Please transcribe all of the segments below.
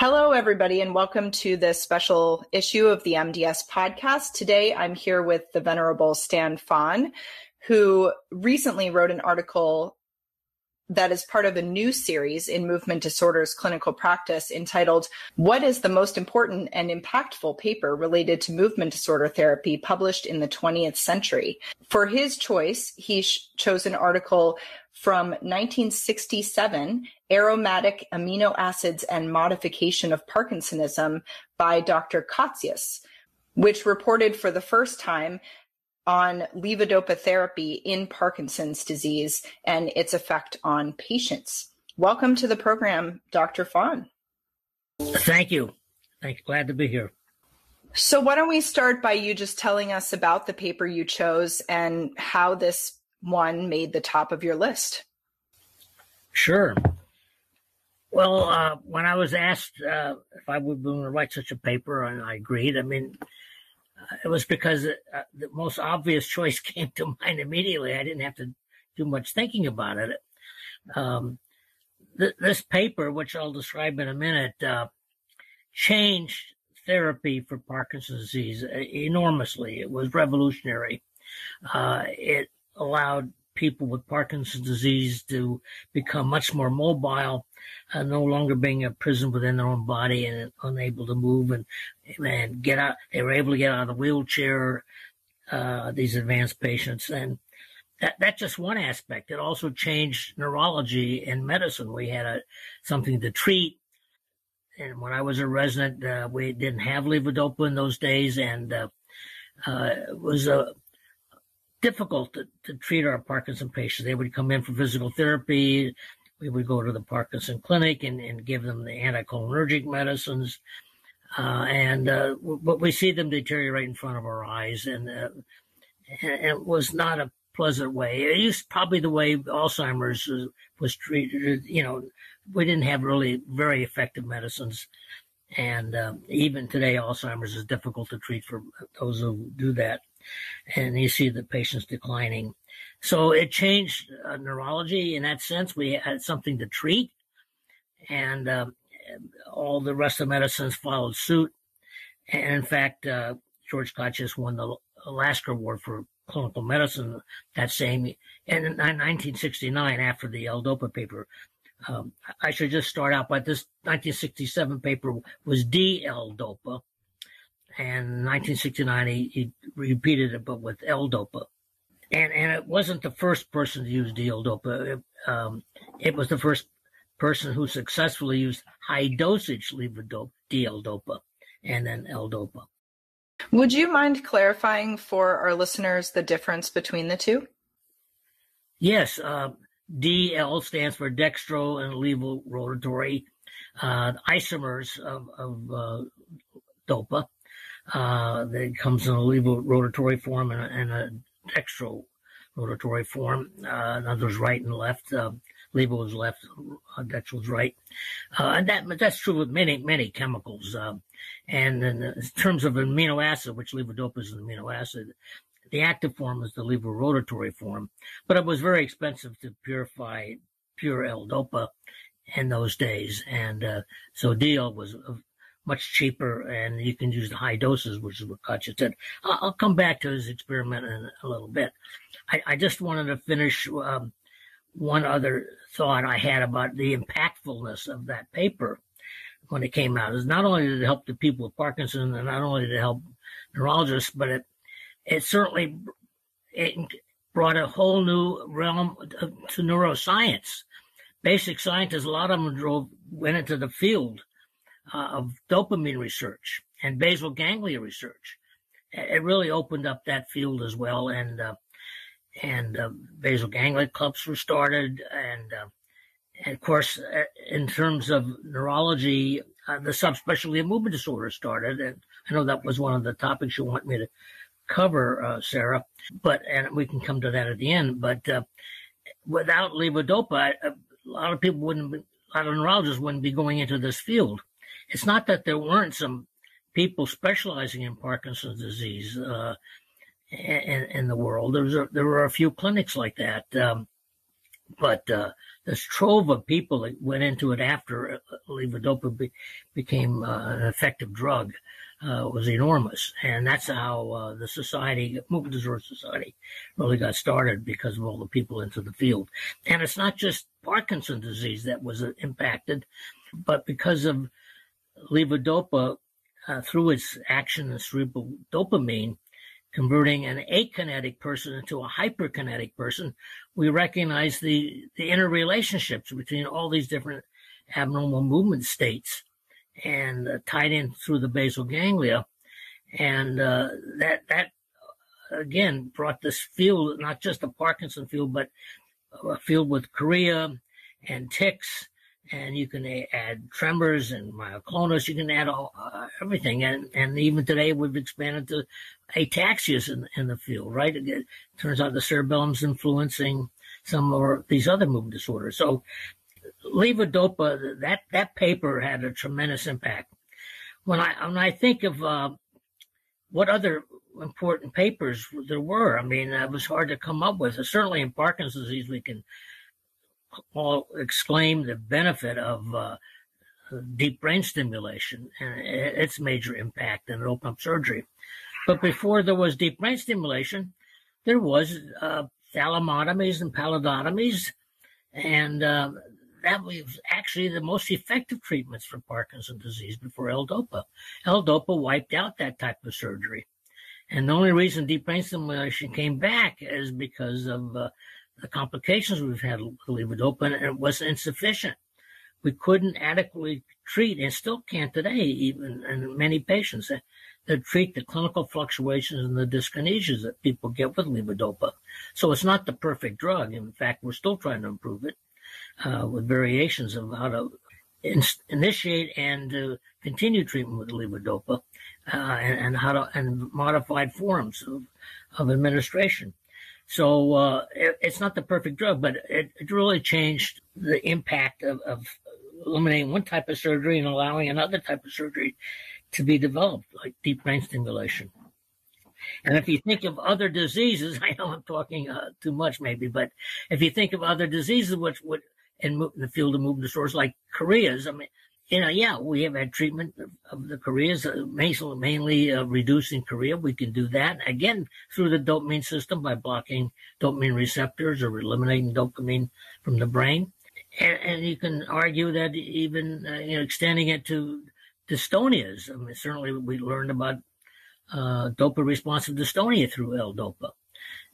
Hello, everybody, and welcome to this special issue of the MDS podcast. Today, I'm here with the Venerable Stan Fahn, who recently wrote an article that is part of a new series in movement disorders clinical practice entitled What is the Most Important and Impactful Paper Related to Movement Disorder Therapy Published in the 20th Century? For his choice, he sh- chose an article from 1967, Aromatic Amino Acids and Modification of Parkinsonism by Dr. Cotzias, which reported for the first time on levodopa therapy in Parkinson's disease and its effect on patients. Welcome to the program, Dr. Fahn. Thank you. Thanks. Glad to be here. So, why don't we start by you just telling us about the paper you chose and how this one made the top of your list? Sure. Well, uh, when I was asked uh, if I would write such a paper, and I agreed, I mean, uh, it was because uh, the most obvious choice came to mind immediately. I didn't have to do much thinking about it. Um, th- this paper, which I'll describe in a minute, uh, changed therapy for Parkinson's disease uh, enormously. It was revolutionary. it allowed people with Parkinson's disease to become much more mobile, uh, no longer being a prison within their own body and unable to move and and get out. They were able to get out of the wheelchair. Uh, these advanced patients and that that's just one aspect. It also changed neurology and medicine. We had a something to treat. And when I was a resident, uh, we didn't have levodopa in those days, and uh, uh, it was a difficult to, to treat our Parkinson patients. They would come in for physical therapy. We would go to the Parkinson clinic and, and give them the anticholinergic medicines. Uh, and, uh, but we see them deteriorate in front of our eyes. And, uh, it was not a pleasant way. It used probably the way Alzheimer's was treated. You know, we didn't have really very effective medicines. And um, even today, Alzheimer's is difficult to treat for those who do that and you see the patients declining. So it changed uh, neurology in that sense. We had something to treat, and uh, all the rest of medicines followed suit. And in fact, uh, George Cotzias won the Lasker Award for clinical medicine that same in 1969 after the L-DOPA paper. Um, I should just start out by this 1967 paper was D-L-DOPA, and 1969 he, he repeated it, but with L-DOPA. And, and it wasn't the first person to use D-L-DOPA. It, um, it was the first person who successfully used high dosage levodopa, D-L-DOPA, and then L-DOPA. Would you mind clarifying for our listeners the difference between the two? Yes. Uh, DL stands for dextro and levorotatory uh, isomers of, of uh, DOPA. Uh, that comes in a levorotatory form and a, and a rotatory form. Uh, in other right and left. Uh, is left, uh, dextro is right. Uh, and that, that's true with many, many chemicals. Uh, and in, terms of amino acid, which levodopa is an amino acid, the active form is the levorotatory form. But it was very expensive to purify pure L-DOPA in those days. And uh, so DL was much cheaper and you can use the high doses, which is what Cotzias said. I'll, come back to his experiment in a little bit. I, I just wanted to finish um, one other thought I had about the impactfulness of that paper when it came out. Is not only did it help the people with Parkinson and not only did it help neurologists, but it it certainly it brought a whole new realm to neuroscience. Basic scientists, a lot of them drove went into the field uh, of dopamine research and basal ganglia research. It really opened up that field as well, and uh, and uh, basal ganglia clubs were started, and, uh, and of course, uh, in terms of neurology, uh, the subspecialty of movement disorder started, and I know that was one of the topics you want me to cover, Sarah, but and we can come to that at the end. But without levodopa, a lot of people wouldn't, be, a lot of neurologists wouldn't be going into this field it's not that there weren't some people specializing in Parkinson's disease uh, in, in, the world. There, was a, there were a few clinics like that, um, but uh, this trove of people that went into it after uh, levodopa be, became uh, an effective drug uh, was enormous, and that's how uh, the society, movement disorder society, really got started because of all the people into the field. And it's not just Parkinson's disease that was impacted, but because of levodopa, uh, through its action in cerebral dopamine, converting an akinetic person into a hyperkinetic person, we recognize the, the interrelationships between all these different abnormal movement states and uh, tied in through the basal ganglia. And uh, that, that again brought this field, not just the Parkinson field, but a field with chorea and tics. And you can add tremors and myoclonus. You can add all, uh, everything. And, and even today we've expanded to ataxias in, in the field, right? It turns out the cerebellum's influencing some of these other movement disorders. So levodopa, that, that paper had a tremendous impact. When I, when I think of, uh, what other important papers there were, I mean, it was hard to come up with. Certainly in Parkinson's disease, we can all exclaim the benefit of, uh, deep brain stimulation and its major impact in open surgery. But before there was deep brain stimulation, there was uh, thalamotomies and pallidotomies, and uh, that was actually the most effective treatments for Parkinson's disease before L-DOPA. L-DOPA wiped out that type of surgery. And the only reason deep brain stimulation came back is because of uh, the complications we've had with levodopa, and it was insufficient. We couldn't adequately treat, and still can't today, even in many patients, that, treat the clinical fluctuations and the dyskinesias that people get with levodopa. So it's not the perfect drug. In fact, we're still trying to improve it uh, with variations of how to in, initiate and uh, continue treatment with levodopa uh, and, and, how to and modified forms of, of administration. So uh, it, it's not the perfect drug, but it, it really changed the impact of, of, eliminating one type of surgery and allowing another type of surgery to be developed, like deep brain stimulation. And if you think of other diseases, I know I'm talking uh, too much maybe, but if you think of other diseases which would in the field of movement disorders like choreas. I mean, you know, yeah, we have had treatment of, the choreas, uh, mainly, uh, reducing chorea. We can do that again through the dopamine system by blocking dopamine receptors or eliminating dopamine from the brain. And, and you can argue that even uh, you know extending it to dystonias. I mean, certainly we learned about uh, dopa responsive dystonia through L-dopa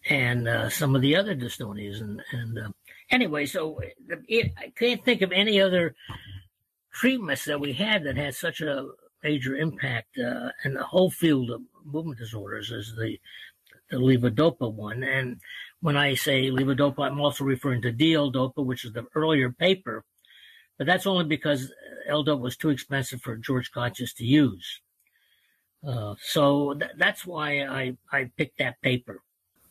and uh, some of the other dystonias and and uh, anyway, so it, I can't think of any other treatments that we had that had such a major impact uh, in the whole field of movement disorders is the the levodopa one. And when I say levodopa, I'm also referring to D-L-Dopa, which is the earlier paper, but that's only because L-Dopa was too expensive for George Cotzias to use. Uh, so th- that's why I, I picked that paper.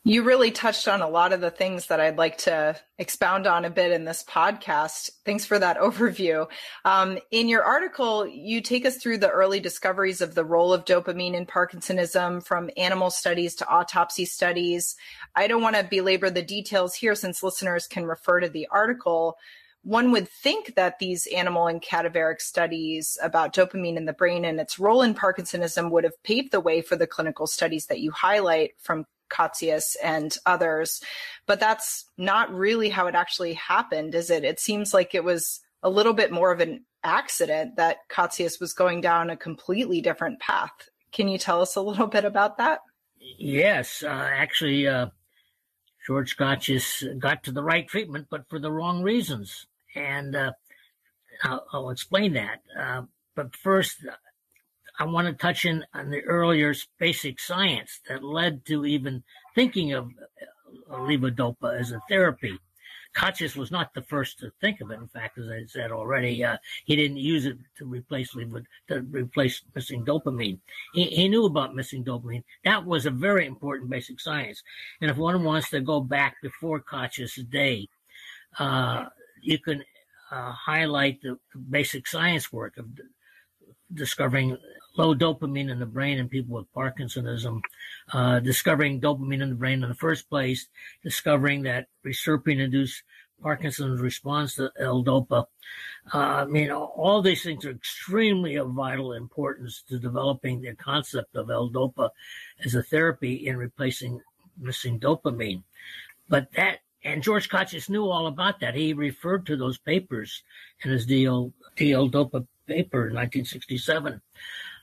You really touched on a lot of the things that I'd like to expound on a bit in this podcast. Thanks for that overview. Um, in your article, you take us through the early discoveries of the role of dopamine in Parkinsonism from animal studies to autopsy studies. I don't want to belabor the details here since listeners can refer to the article. One would think that these animal and cadaveric studies about dopamine in the brain and its role in Parkinsonism would have paved the way for the clinical studies that you highlight from Cotzias and others. But that's not really how it actually happened, is it? It seems like it was a little bit more of an accident that Cotzias was going down a completely different path. Can you tell us a little bit about that? Yes, uh, actually, uh, George Cotzias got to the right treatment, but for the wrong reasons. And uh, I'll, I'll, explain that. Uh, but first, I want to touch in on the earlier basic science that led to even thinking of uh, levodopa as a therapy. Cotzias was not the first to think of it. In fact, as I said already, uh, he didn't use it to replace levo- to replace missing dopamine. He, he, knew about missing dopamine. That was a very important basic science. And if one wants to go back before Cotzias' day, uh, you can uh, highlight the basic science work of discovering low dopamine in the brain in people with Parkinsonism, uh, discovering dopamine in the brain in the first place, discovering that reserpine induced Parkinson's response to L-DOPA. Uh, I mean, all these things are extremely of vital importance to developing the concept of L-DOPA as a therapy in replacing missing dopamine. But that, and George Cotzias knew all about that. He referred to those papers in his DL, DL-DOPA paper in 1967,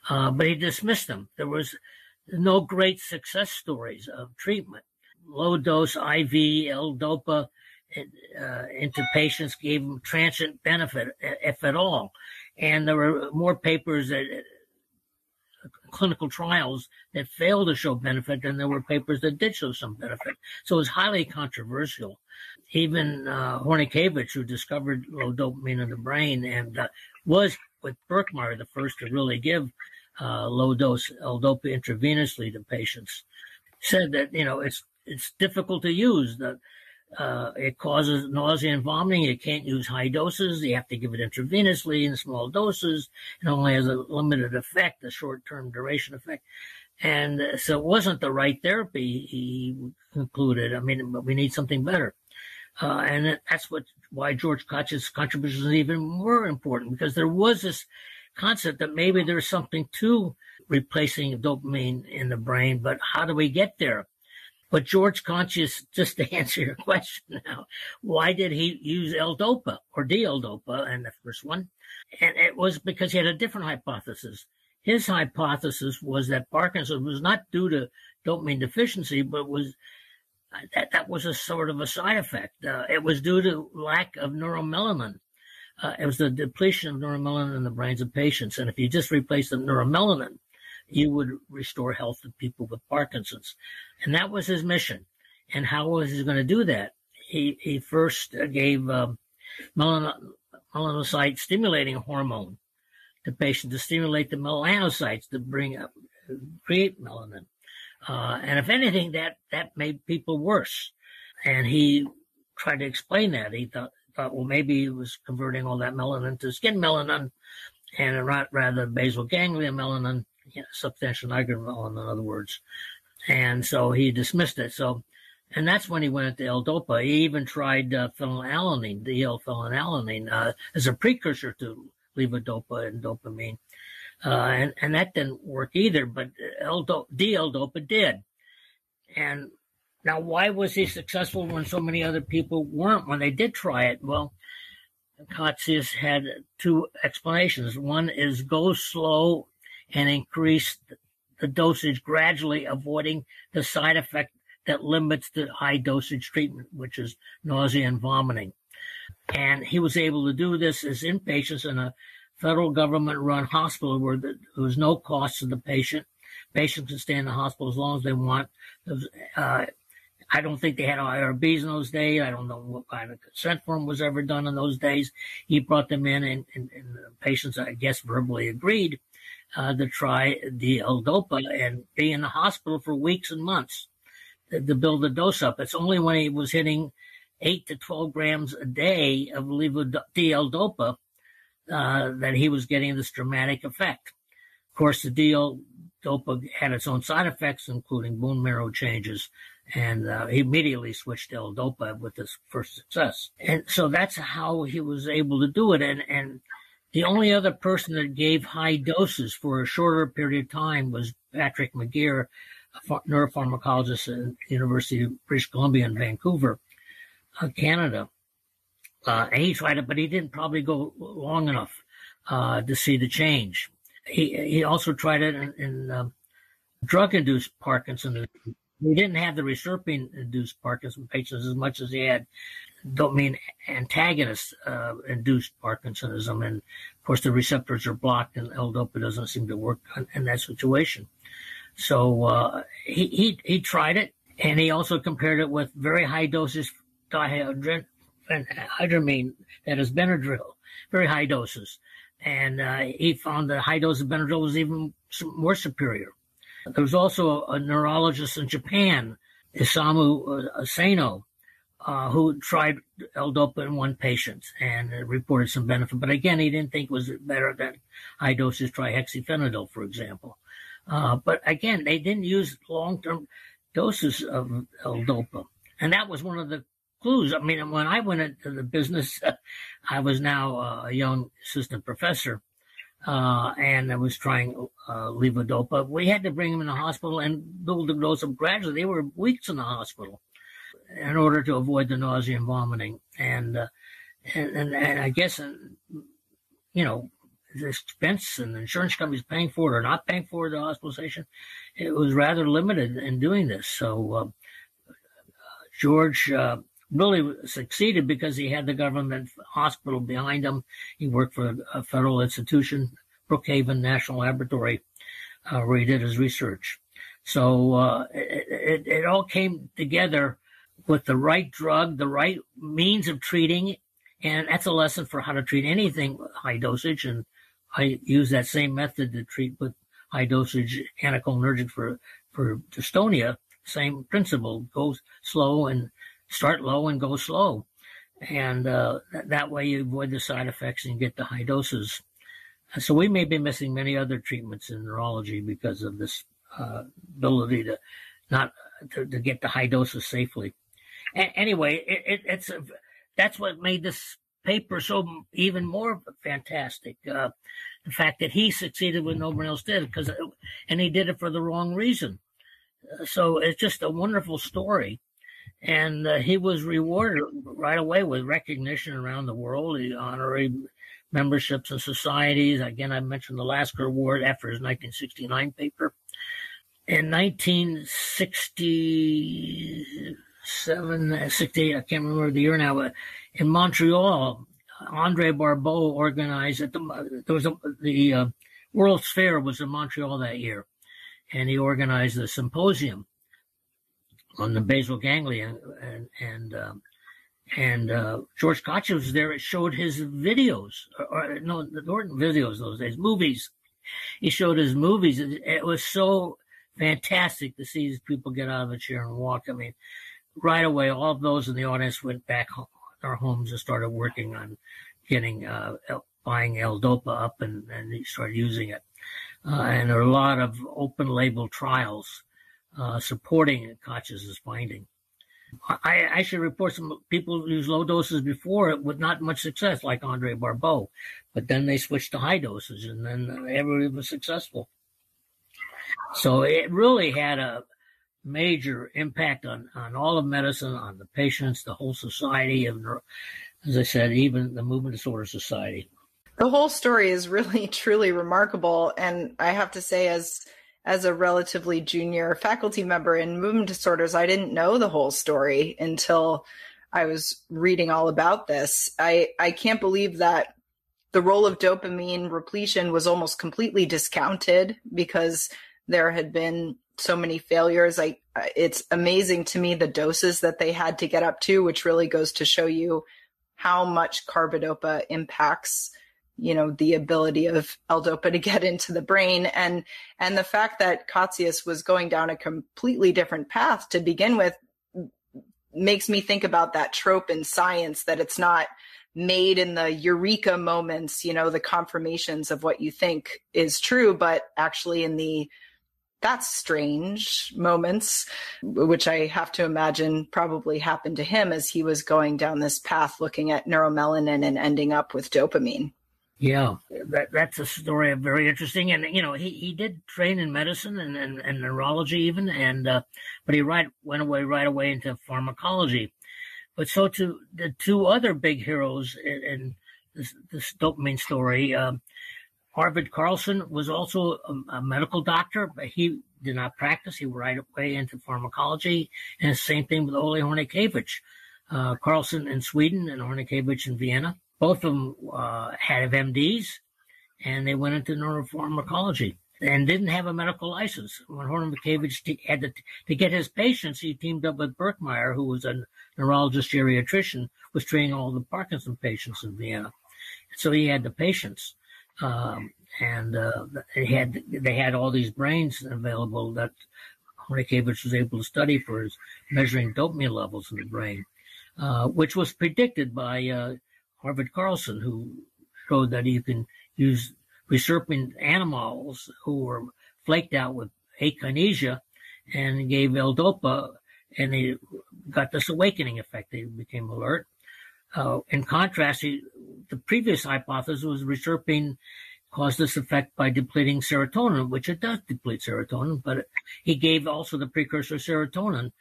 uh, but he dismissed them. There was no great success stories of treatment. Low dose IV L-DOPA uh, into patients gave them transient benefit, if at all. And there were more papers that clinical trials that failed to show benefit than there were papers that did show some benefit. So it was highly controversial. Even uh, who discovered low dopamine in the brain and uh, was with Birkmayer the first to really give uh, low dose L-DOPA intravenously to patients, said that you know it's it's difficult to use. That uh, it causes nausea and vomiting. You can't use high doses. You have to give it intravenously in small doses. It only has a limited effect, a short-term duration effect. And so it wasn't the right therapy, he concluded. I mean, we need something better. Uh, and that's what why George Cotzias's contribution is even more important because there was this concept that maybe there's something to replacing dopamine in the brain, but how do we get there? But George Cotzias, just to answer your question now, why did he use L-DOPA or D-L-DOPA and the first one? And it was because he had a different hypothesis. His hypothesis was that Parkinson's was not due to dopamine deficiency, but was that that was a sort of a side effect. Uh, it was due to lack of neuromelanin. Uh, it was the depletion of neuromelanin in the brains of patients, and if you just replace the neuromelanin, you would restore health to people with Parkinson's. And that was his mission. And how was he going to do that? He, he first gave um, melanocyte stimulating hormone to patients to stimulate the melanocytes to bring up, create melanin. Uh, and if anything, that, that made people worse. And he tried to explain that. He thought, thought, well, maybe he was converting all that melanin to skin melanin and rather basal ganglia melanin you know, substantial nigromelin, in other words. And so he dismissed it. So, and that's when he went into L-DOPA. He even tried uh, phenylalanine, DL-phenylalanine, uh, as a precursor to levodopa and dopamine. Uh, and, and that didn't work either, but DL-DOPA did. And now, why was he successful when so many other people weren't when they did try it? Well, Cotzias had two explanations. One is go slow and increase the dosage gradually, avoiding the side effect that limits the high dosage treatment, which is nausea and vomiting. And he was able to do this as inpatients in a federal government run hospital where there was no cost to the patient. Patients can stay in the hospital as long as they want. Uh, I don't think they had IRBs in those days. I don't know what kind of consent form was ever done in those days. He brought them in and, and, and the patients, I guess, verbally agreed uh, to try the L-DOPA and be in the hospital for weeks and months to, to build the dose up. It's only when he was hitting eight to 12 grams a day of DL-DOPA uh, that he was getting this dramatic effect. Of course, the deal dopa had its own side effects, including bone marrow changes, and uh, he immediately switched to L-DOPA with his first success. And so that's how he was able to do it. And, and the only other person that gave high doses for a shorter period of time was Patrick McGeer, a neuropharmacologist at the University of British Columbia in Vancouver, uh, Canada. Uh, and he tried it, but he didn't probably go long enough uh, to see the change. He he also tried it in, in um, drug-induced Parkinson's. He didn't have the reserpine-induced Parkinson's patients as much as he had dopamine antagonist uh, induced Parkinsonism. And of course, the receptors are blocked, and L-DOPA doesn't seem to work in that situation. So uh, he, he he tried it, and he also compared it with very high doses dihydramine, that is Benadryl, very high doses, and uh, he found that high dose of Benadryl was even more superior. There was also a, neurologist in Japan, Isamu uh, Asano, uh, who tried L-DOPA in one patient and reported some benefit. But again, he didn't think it was better than high doses trihexyphenidyl, for example. Uh, but again, they didn't use long-term doses of L-DOPA. And that was one of the clues. I mean, when I went into the business, I was now a young assistant professor, uh, and I was trying uh, levodopa. We had to bring him in the hospital and build the dose up gradually. They were weeks in the hospital in order to avoid the nausea and vomiting. And, uh, and, and, and, I guess, uh, you know, the expense and the insurance companies paying for it or not paying for the hospitalization, it was rather limited in doing this. So, uh, George, uh, really succeeded because he had the government hospital behind him. He worked for a federal institution, Brookhaven National Laboratory, uh, where he did his research. So uh, it, it, it, all came together with the right drug, the right means of treating, and that's a lesson for how to treat anything high dosage. And I use that same method to treat with high dosage anticholinergic for for dystonia. Same principle: go slow and start low and go slow. And uh, that way you avoid the side effects and get the high doses. So we may be missing many other treatments in neurology because of this uh, ability to not to, to, get the high doses safely. A- anyway, it, it, it's a, that's what made this paper so even more fantastic. Uh, the fact that he succeeded when nobody else did, because and he did it for the wrong reason. So it's just a wonderful story and uh, he was rewarded right away with recognition around the world, the honorary memberships in societies. Again, I mentioned the Lasker Award after his 1969 paper. In 1967, 68, I can't remember the year now, but in Montreal, Andre Barbeau organized at the, there was a, the uh, World's Fair was in Montreal that year, and he organized a symposium on the basal ganglia, and and um, and uh, George Cotzias was there. It showed his videos, or, or no, there weren't videos those days, movies. He showed his movies. It, it was so fantastic to see these people get out of a chair and walk. I mean, right away, all of those in the audience went back home, their homes and started working on getting uh, buying L-Dopa up, and and started using it. Uh, and there are a lot of open label trials uh, supporting Cotzias's finding. I, I, should report some people use low doses before with not much success, like Andre Barbeau, but then they switched to high doses, and then everybody was successful. So it really had a major impact on, on all of medicine, on the patients, the whole society, and as I said, even the Movement Disorder Society. The whole story is really, truly remarkable, and I have to say, as as a relatively junior faculty member in movement disorders, I didn't know the whole story until I was reading all about this. I, I can't believe that the role of dopamine repletion was almost completely discounted because there had been so many failures. I, it's amazing to me the doses that they had to get up to, which really goes to show you how much carbidopa impacts you know the ability of L-Dopa to get into the brain and and the fact that Cotzias was going down a completely different path to begin with makes me think about that trope in science that it's not made in the eureka moments, you know, the confirmations of what you think is true, but actually in the that's strange moments, which I have to imagine probably happened to him as he was going down this path looking at neuromelanin and ending up with dopamine. Yeah, that, that's a story of very interesting. And, you know, he, he did train in medicine and, and, and neurology even, and, uh, but he right, went away right away into pharmacology. But so to the two other big heroes in, in this, this dopamine story, um, Arvid Carlsson was also a, a, medical doctor, but he did not practice. He went right away into pharmacology. And the same thing with Oleh Hornykiewicz. Uh, Carlsson in Sweden and Hornykiewicz in Vienna both of them uh, had MDs, and they went into neuropharmacology and didn't have a medical license. When Hornykiewicz had to, to get his patients, he teamed up with Birkmayer, who was a neurologist geriatrician, was treating all the Parkinson patients in Vienna. So he had the patients, um, and uh, they had they had all these brains available that Hornykiewicz was able to study for his measuring dopamine levels in the brain, uh, which was predicted by uh, Arvid Carlsson, who showed that you can use reserpine animals who were flaked out with akinesia and gave L-Dopa and he got this awakening effect. They became alert. Uh, in contrast, he, the previous hypothesis was reserpine caused this effect by depleting serotonin, which it does deplete serotonin, but he gave also the precursor serotonin,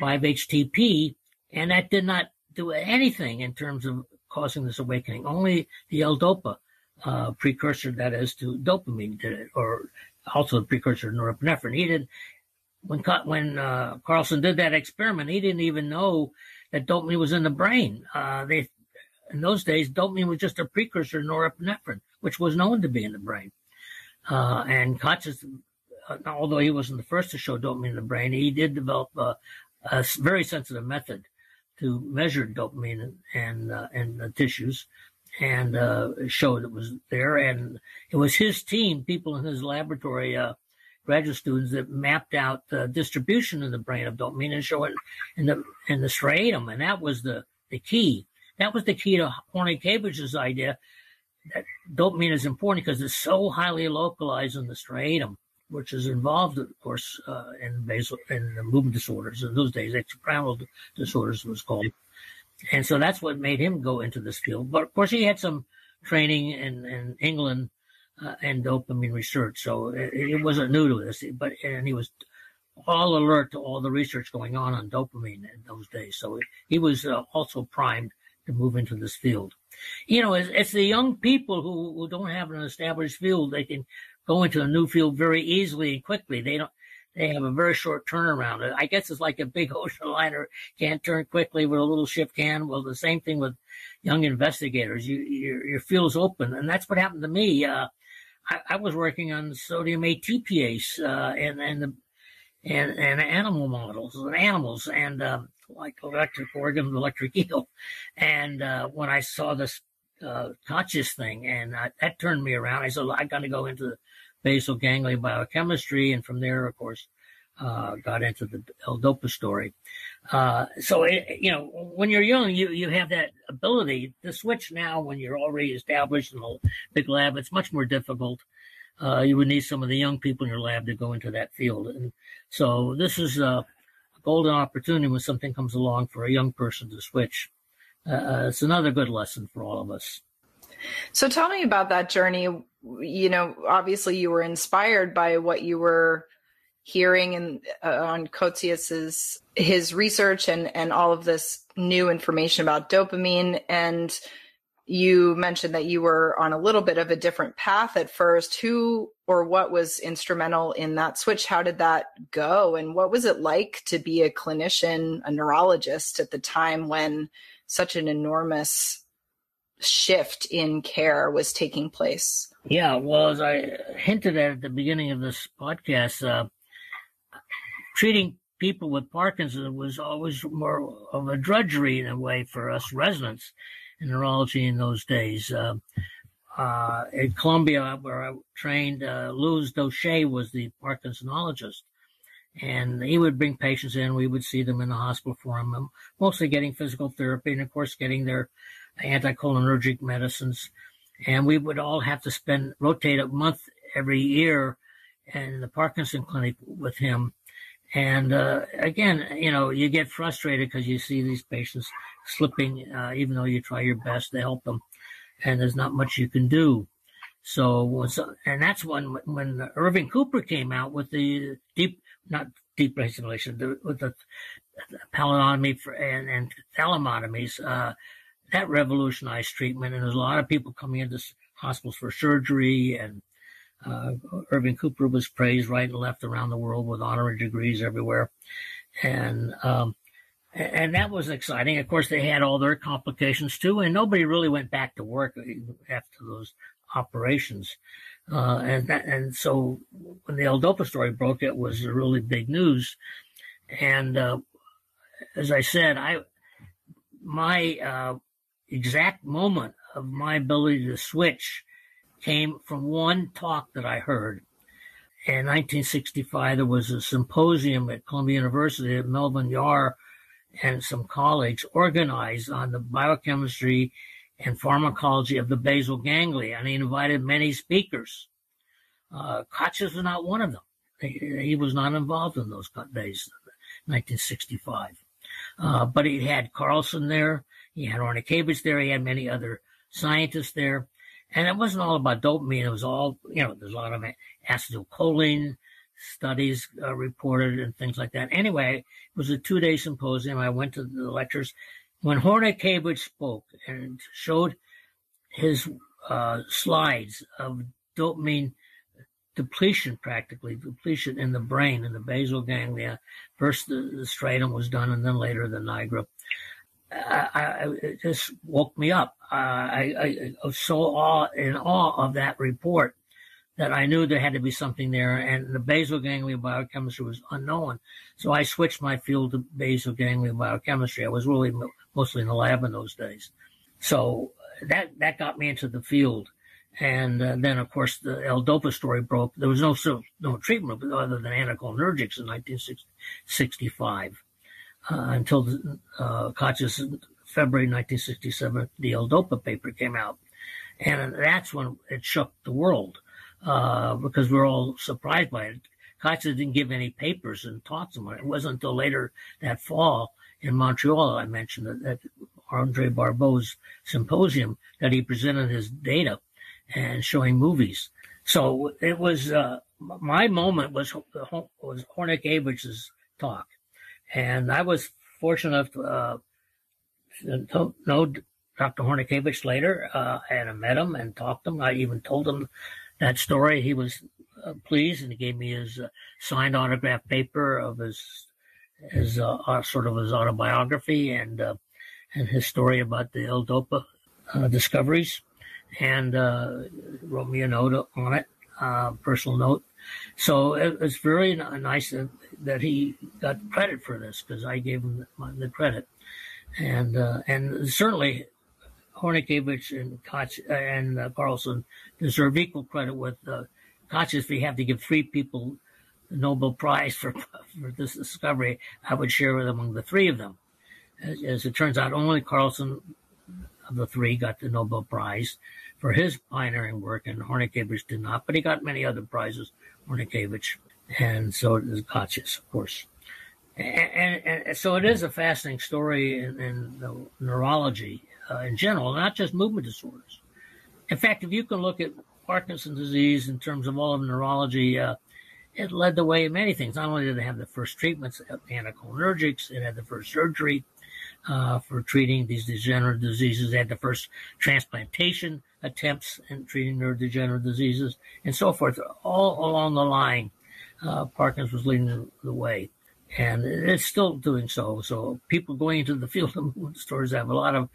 5-HTP, and that did not do anything in terms of causing this awakening. Only the L-DOPA uh, precursor, that is, to dopamine did it, or also the precursor to norepinephrine. He did when when uh, Carlsson did that experiment, he didn't even know that dopamine was in the brain. Uh, they in those days, dopamine was just a precursor to norepinephrine, which was known to be in the brain. Uh, and Koch, uh, although he wasn't the first to show dopamine in the brain, he did develop a, a very sensitive method to measure dopamine and uh, in the tissues and uh, showed it was there. And it was his team, people in his laboratory, uh, graduate students, that mapped out the distribution in the brain of dopamine and show it in the in the striatum, and that was the the key. That was the key to Hornykiewicz's idea that dopamine is important because it's so highly localized in the striatum, which is involved, of course, uh, in basal in movement disorders. In those days, extrapyramidal disorders was called. And so that's what made him go into this field. But of course, he had some training in, in England uh, and dopamine research, so it, it, wasn't new to this. But and he was all alert to all the research going on on dopamine in those days. So he was uh, also primed to move into this field. You know, it's, it's the young people who, who don't have an established field. They can go into a new field very easily and quickly. They don't, they have a very short turnaround. I guess it's like a big ocean liner can't turn quickly with a little ship can. Well, the same thing with young investigators. You, your, your field's open. And that's what happened to me. Uh, I, I, was working on sodium ATPase, uh, and, and the, and, and animal models and animals. And, um, like electric organ, electric eel. And uh, when I saw this uh, Cotzias thing, and I, that turned me around, I said, I got to go into basal ganglia biochemistry. And from there, of course, uh, got into the L-DOPA story. Uh, so, it, you know, when you're young, you, you have that ability to switch now when you're already established in a big lab. It's much more difficult. Uh, you would need some of the young people in your lab to go into that field. And so this is, a golden opportunity when something comes along for a young person to switch. Uh, uh, it's another good lesson for all of us. So tell me about that journey. You know, obviously you were inspired by what you were hearing and uh, on Cotzias's his research and and all of this new information about dopamine and you mentioned that you were on a little bit of a different path at first. Who or what was instrumental in that switch? How did that go? And what was it like to be a clinician, a neurologist at the time when such an enormous shift in care was taking place? Yeah, well, as I hinted at at the beginning of this podcast, uh, treating people with Parkinson's was always more of a drudgery in a way for us residents in neurology in those days. Uh, uh, at Columbia, where I trained, uh, Lewis Doshay was the Parkinsonologist. And he would bring patients in. We would see them in the hospital for them, mostly getting physical therapy and, of course, getting their anticholinergic medicines. And we would all have to spend, rotate a month every year in the Parkinson clinic with him and uh, again, you know, you get frustrated because you see these patients slipping, uh, even though you try your best to help them, and there's not much you can do. So, and that's when when Irving Cooper came out with the deep, not deep brain stimulation, with the pallidotomy for, and, and thalamotomies. Uh, that revolutionized treatment, and there's a lot of people coming into hospitals for surgery and uh, Irving Cooper was praised right and left around the world with honorary degrees everywhere, and um, and that was exciting. Of course, they had all their complications too, and nobody really went back to work after those operations. Uh, and that, and so when the L-DOPA story broke, it was really big news. And uh, as I said, I my uh, exact moment of my ability to switch came from one talk that I heard. In 1965, there was a symposium at Columbia University that Melvin Yahr and some colleagues organized on the biochemistry and pharmacology of the basal ganglia, and he invited many speakers. Uh, was not one of them. He, he, was not involved in those days. 1965. Uh, but he had Carlsson there, he had Hornykiewicz there, he had many other scientists there. And it wasn't all about dopamine. It was all, you know, there's a lot of acetylcholine studies uh, reported and things like that. Anyway, it was a two day symposium. I went to the lectures. When Hornykiewicz spoke and showed his uh, slides of dopamine depletion, practically depletion in the brain, in the basal ganglia. First, the, the striatum was done, and then later the nigra. I, I, it just woke me up. Uh, I, I, was so awe, in awe of that report that I knew there had to be something there, and the basal ganglia biochemistry was unknown. So I switched my field to basal ganglia biochemistry. I was really mostly in the lab in those days. So that that got me into the field. And uh, then, of course, the L-DOPA story broke. There was no no treatment other than anticholinergics in 1965 uh, until the, uh, February 1967, the L-DOPA paper came out. And that's when it shook the world uh, because we are all surprised by it. Cotzias didn't give any papers and talks about it. It wasn't until later that fall in Montreal, I mentioned that, that Andre Barbeau's symposium, that he presented his data and showing movies. So it was uh, my moment was was Hornykiewicz's talk, and I was fortunate enough uh, to know Dr. Hornykiewicz later, uh, and I met him and talked to him. I even told him that story. He was uh, pleased, and he gave me his uh, signed autograph paper of his his uh, uh, sort of his autobiography and and his story about the L-DOPA discoveries and uh, wrote me a note on it, uh, personal note. So it, it's very nice that he got credit for this because I gave him the, the credit, and uh, and certainly Hornykiewicz and Cotzias and uh, Carlsson deserve equal credit with uh, Cotzias. We have to give three people the Nobel Prize for for this discovery, I would share it among the three of them. As, as it turns out, only Carlsson of the three got the Nobel Prize for his pioneering work, and Hornykiewicz did not, but he got many other prizes, Hornykiewicz, and so did Cotzias, of course. And, and, and, so it is a fascinating story in, in neurology uh, in general, not just movement disorders. In fact, if you can look at Parkinson's disease in terms of all of neurology, uh, it led the way in many things. Not only did it have the first treatments, of anticholinergics, it had the first surgery, uh, for treating these degenerative diseases. They had the first transplantation attempts in treating neurodegenerative diseases and so forth. All along the line, uh, Parkinson's was leading the way. And it's still doing so. So people going into the field of movement disorders have a lot of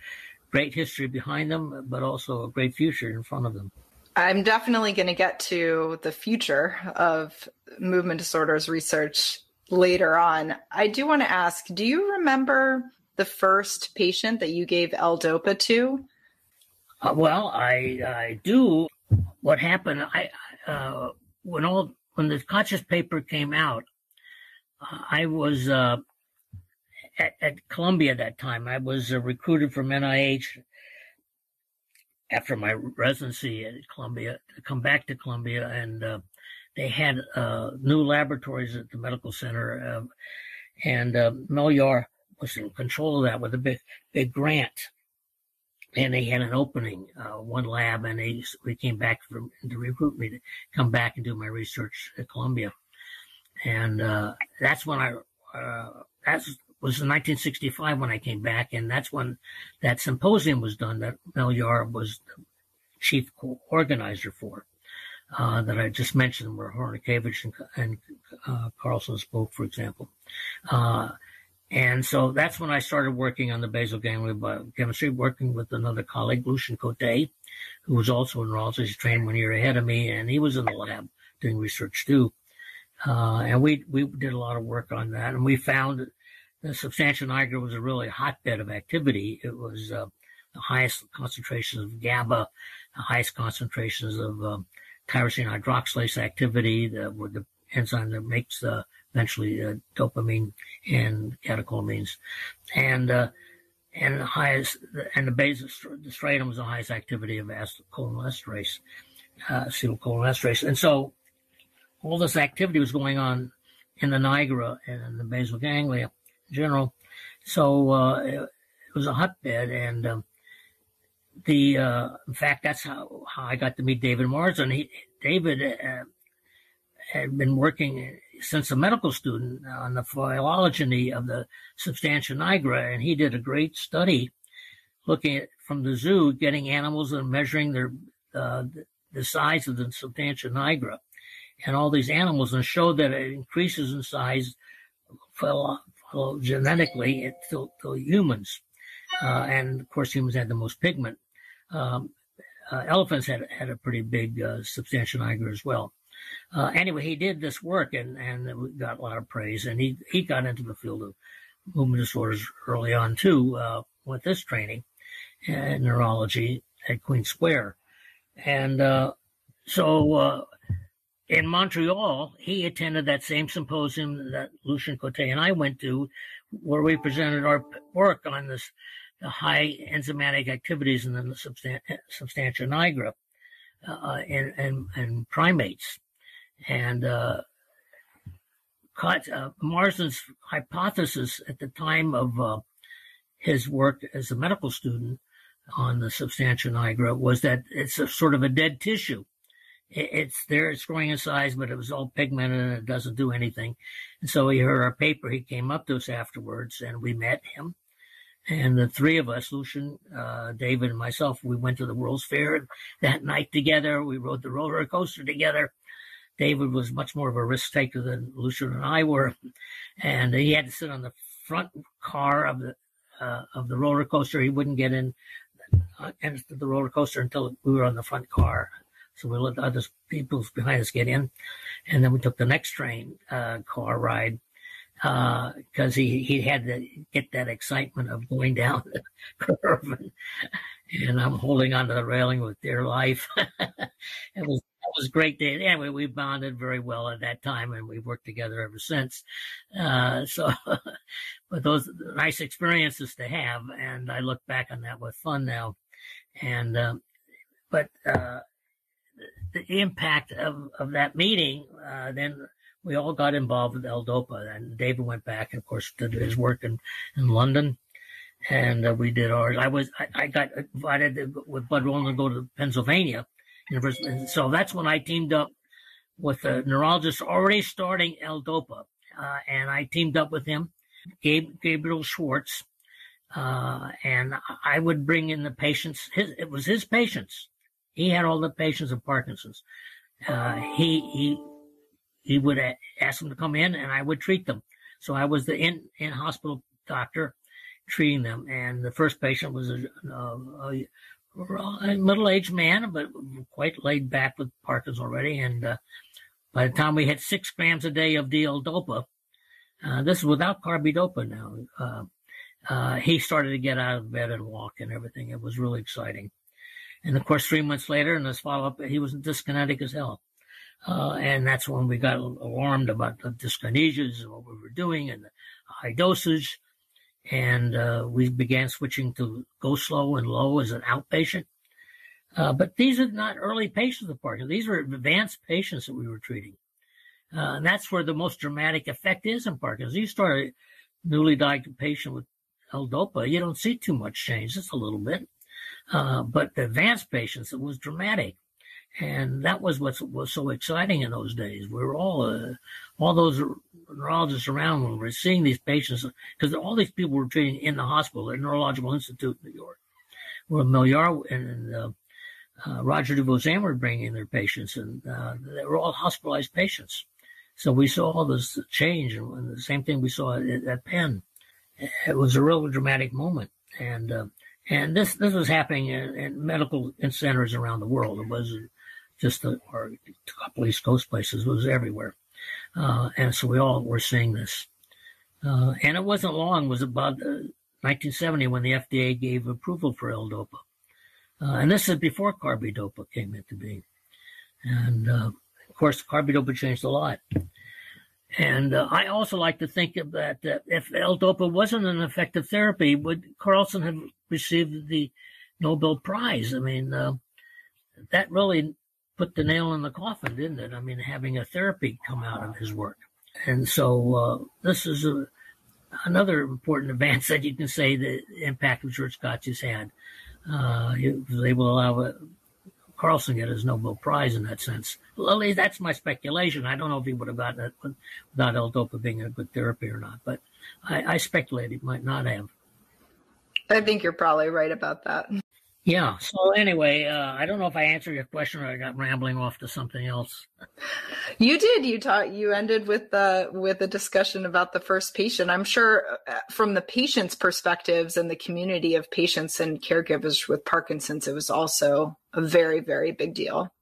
great history behind them, but also a great future in front of them. I'm definitely going to get to the future of movement disorders research later on. I do want to ask do you remember the first patient that you gave L-DOPA to? Uh, well, I I do. What happened? I uh, when all when the Cotzias paper came out, uh, I was uh, at, at, Columbia at that time. I was uh, recruited from NIH after my residency at Columbia to come back to Columbia, and uh, they had new laboratories at the medical center, and Mel was in control of that with a big, big grant. And they had an opening, uh, one lab, and they, they came back from, to recruit me to come back and do my research at Columbia. And, uh, that's when I, uh, that was in 1965 when I came back. And that's when that symposium was done that Mel Yahr was the chief organizer for. Uh, that I just mentioned, where Hornykiewicz and, and uh, Carlsson spoke, for example. And so that's when I started working on the basal ganglia biochemistry, working with another colleague, Lucien Cote, who was also in neurology. He's trained one year ahead of me, and he was in the lab doing research too. Uh, and we we did a lot of work on that, and we found the substantia nigra was a really hotbed of activity. It was uh, the highest concentrations of GABA, the highest concentrations of um, tyrosine hydroxylase activity, the, the enzyme that makes the eventually uh, dopamine and catecholamines, and uh, and the highest and the base the striatum is the highest activity of acetylcholinesterase, uh, acetylcholinesterase, and so all this activity was going on in the nigra and the basal ganglia in general. So uh, it, it, was a hotbed, and um, the uh, in fact that's how, how I got to meet David Marsden. He David uh, had been working since a medical student on the phylogeny of the substantia nigra, and he did a great study looking at from the zoo, getting animals and measuring their uh, the size of the substantia nigra and all these animals, and showed that it increases in size phylogenetically to, humans. Uh, and of course, humans had the most pigment. Um, uh, elephants had had a pretty big uh, substantia nigra as well. Uh, anyway, he did this work and and got a lot of praise. And he he got into the field of movement disorders early on too uh, with this training in neurology at Queen Square. And uh, so uh, in Montreal, he attended that same symposium that Lucien Cote and I went to, where we presented our work on this the high enzymatic activities in the substan- substantia nigra uh, in, primates. And uh, uh, Marsden's hypothesis at the time of uh, his work as a medical student on the substantia nigra was that it's a sort of a dead tissue. It's there, it's growing in size, but it was all pigmented and it doesn't do anything. And so he heard our paper. He came up to us afterwards and we met him. And the three of us, Lucien, uh, David, and myself, we went to the World's Fair that night together. We rode the roller coaster together. David was much more of a risk taker than Lucien and I were. And he had to sit on the front car of the, uh, of the roller coaster. He wouldn't get in uh, the roller coaster until we were on the front car. So we let other people behind us get in, and then we took the next train uh, car ride because uh, he he had to get that excitement of going down the curve, and, and I'm holding onto the railing with dear life. it was that was great day. Anyway, we bonded very well at that time, and we've worked together ever since. Uh, so, but those nice experiences to have, and I look back on that with fun now. And um, but uh, the impact of of that meeting, uh, then we all got involved with L-DOPA, and David went back of course, did his work in in London and uh, we did ours. I was I, I, got invited with Bud Rowland to go to Pennsylvania. So that's when I teamed up with a neurologist already starting L-DOPA. Uh, and I teamed up with him, Gabe, Gabriel Schwartz. Uh, and I would bring in the patients. His, it was his patients. He had all the patients of Parkinson's. Uh, he, he, he would ask them to come in and I would treat them. So I was the in, in hospital doctor treating them. And the first patient was a, a a middle-aged man, but quite laid back with Parkinson's already. And uh, by the time we had six grams a day of DL-DOPA, uh, this is without carbidopa now. Uh, uh, he started to get out of bed and walk and everything. It was really exciting. And of course, three months later, in this follow-up, he was dyskinetic as hell. Uh, and that's when we got alarmed about the dyskinesias and what we were doing and the high dosage and uh, we began switching to go slow and low as an outpatient. Uh, but these are not early patients of Parkinson's. These are advanced patients that we were treating. Uh, and that's where the most dramatic effect is in Parkinson's. You start a newly diagnosed patient with L-DOPA, you don't see too much change, just a little bit. Uh, but the advanced patients, it was dramatic. And that was what was so exciting in those days. We were all, uh, all those neurologists around when we were seeing these patients, because all these people were treating in the hospital at Neurological Institute in New York, where Milliard and uh, uh, Roger Duvoisin were bringing their patients, and uh, they were all hospitalized patients. So we saw all this change, and the same thing we saw at, at Penn. It was a real dramatic moment, and uh, and this this was happening in, in medical centers around the world. It was just the, or a Coast places. Was everywhere. Uh, and so we all were seeing this. Uh, and it wasn't long, it was about 1970 uh, when the FDA gave approval for L-DOPA. Uh, and this is before carbidopa came into being. And uh, of course, carbidopa changed a lot. And uh, I also like to think that uh, if L-DOPA wasn't an effective therapy, would Carlsson have received the Nobel Prize? I mean, uh, that really put the nail in the coffin, didn't it? I mean, having a therapy come out of his work. And so uh, this is a, another important advance that you can say the impact of George Cotzias's had. Uh, he was able to allow uh, Carlsson get his Nobel Prize in that sense. Well, that's my speculation. I don't know if he would have gotten it without L-DOPA being a good therapy or not, but I, I speculate he might not have. I think you're probably right about that. Yeah. So anyway, uh, I don't know if I answered your question or I got rambling off to something else. You did. You taught. You ended with the with a discussion about the first patient. I'm sure uh, from the patient's perspectives and the community of patients and caregivers with Parkinson's, it was also a very very big deal.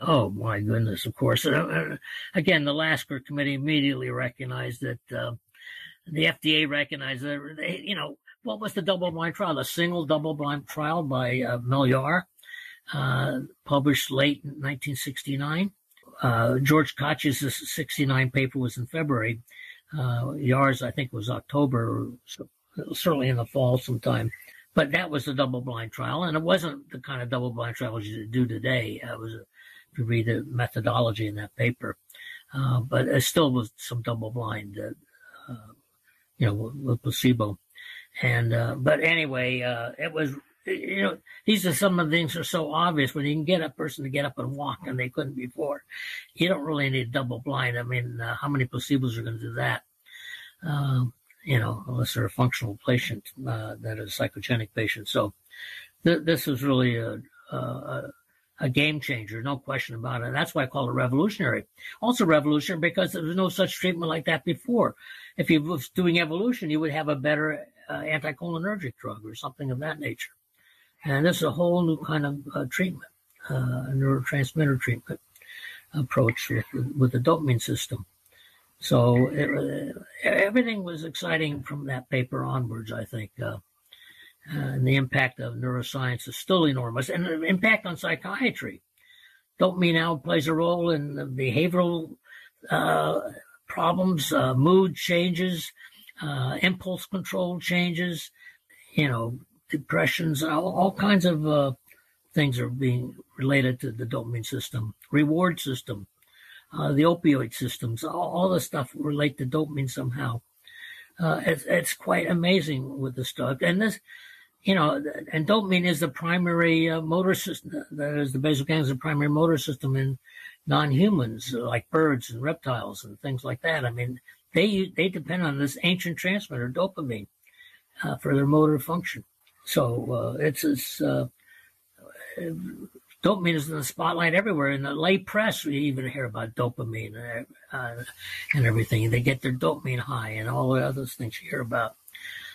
Oh my goodness! Of course. Uh, uh again, the Lasker committee immediately recognized that. Uh, the FDA recognized that. They, you know what was the double blind trial? A single double blind trial by uh, uh, published late in 1969. Uh, George Cotzias's 69 paper was in February. Uh, Yahr's, I think, was October, so certainly in the fall sometime. But that was a double blind trial, and it wasn't the kind of double blind trial you do today. It was, if you read the methodology in that paper, uh, but it still was some double blind, uh, you know, with placebo. And uh, but anyway, uh, it was you know these are some of the things that are so obvious when you can get a person to get up and walk and they couldn't before. You don't really need double blind. I mean, uh, how many placebos are going to do that? Um, you know, unless they're a functional patient uh, that is psychogenic patient. So th- this was really a, a, a game changer, no question about it. That's why I call it revolutionary. Also revolutionary because there was no such treatment like that before. If you was doing evolution, you would have a better anticholinergic drug or something of that nature. And this is a whole new kind of uh, treatment, uh, neurotransmitter treatment approach with, with the dopamine system. So it, everything was exciting from that paper onwards, I think. Uh, and the impact of neuroscience is still enormous, and the impact on psychiatry. Dopamine now plays a role in behavioral uh, problems, uh, mood changes, uh, impulse control changes, you know, depressions, all, all kinds of uh, things are being related to the dopamine system, reward system, uh, the opioid systems, all, all the stuff relate to dopamine somehow. Uh, it's, it's quite amazing with this stuff. And this, you know, and dopamine is the primary uh, motor system. That is, the basal ganglia is the primary motor system in non-humans, like birds and reptiles and things like that. I mean, they they depend on this ancient transmitter, dopamine, uh, for their motor function. So uh, it's, it's uh, dopamine is in the spotlight everywhere. In the lay press, we even hear about dopamine uh, and everything. They get their dopamine high and all the other things you hear about.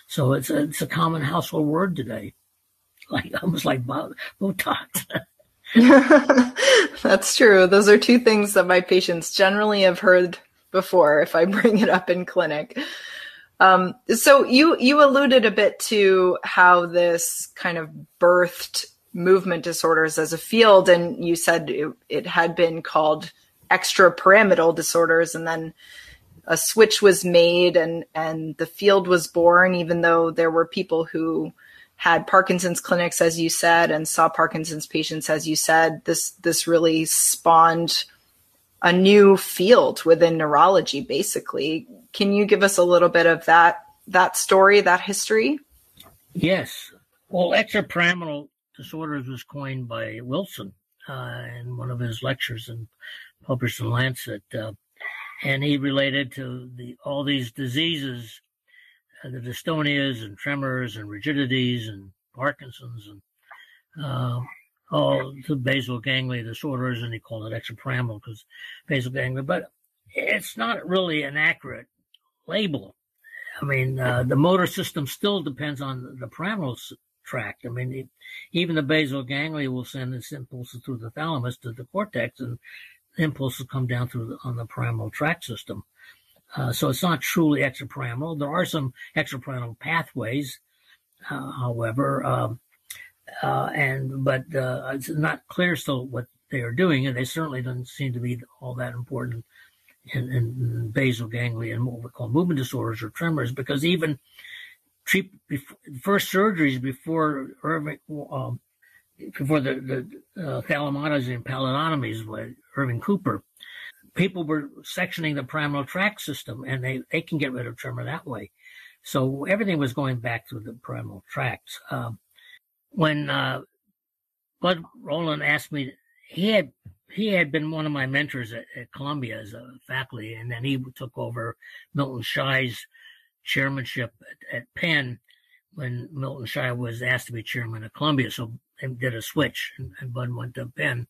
So it's a, it's a common household word today, like almost like Botox. That's true. Those are two things that my patients generally have heard before if I bring it up in clinic. Um, so you you alluded a bit to how this kind of birthed movement disorders as a field, and you said it, it had been called extrapyramidal disorders, and then a switch was made, and and the field was born, even though there were people who had Parkinson's clinics, as you said, and saw Parkinson's patients, as you said. This this really spawned a new field within neurology basically. Can you give us a little bit of that that story that history? Yes. Well extrapyramidal disorders was coined by wilson uh, in one of his lectures and published in lancet uh, and he related to the all these diseases uh, the dystonias and tremors and rigidities and parkinson's and all the basal ganglia disorders, and he called it extrapyramidal because basal ganglia, but it's not really an accurate label. I mean, uh, the motor system still depends on the pyramidal tract. I mean, it, even the basal ganglia will send its impulses through the thalamus to the cortex, and the impulses come down through the, on the pyramidal tract system. Uh, so it's not truly extrapyramidal. There are some extrapyramidal pathways, uh, however, um, uh, and but uh, it's not clear still what they are doing, and they certainly don't seem to be all that important in, in basal ganglia and what we call movement disorders or tremors, because even treat before, first surgeries before Irving, um, before the, the uh, and pallidotomies by Irving Cooper, people were sectioning the pyramidal tract system, and they they can get rid of tremor that way. So everything was going back to the pyramidal tracts. Um, when uh, Bud Rowland asked me, he had he had been one of my mentors at, at, Columbia as a faculty, and then he took over Milton Shy's chairmanship at, at Penn when Milton Schei was asked to be chairman of Columbia. So they did a switch, and, and Bud went to Penn.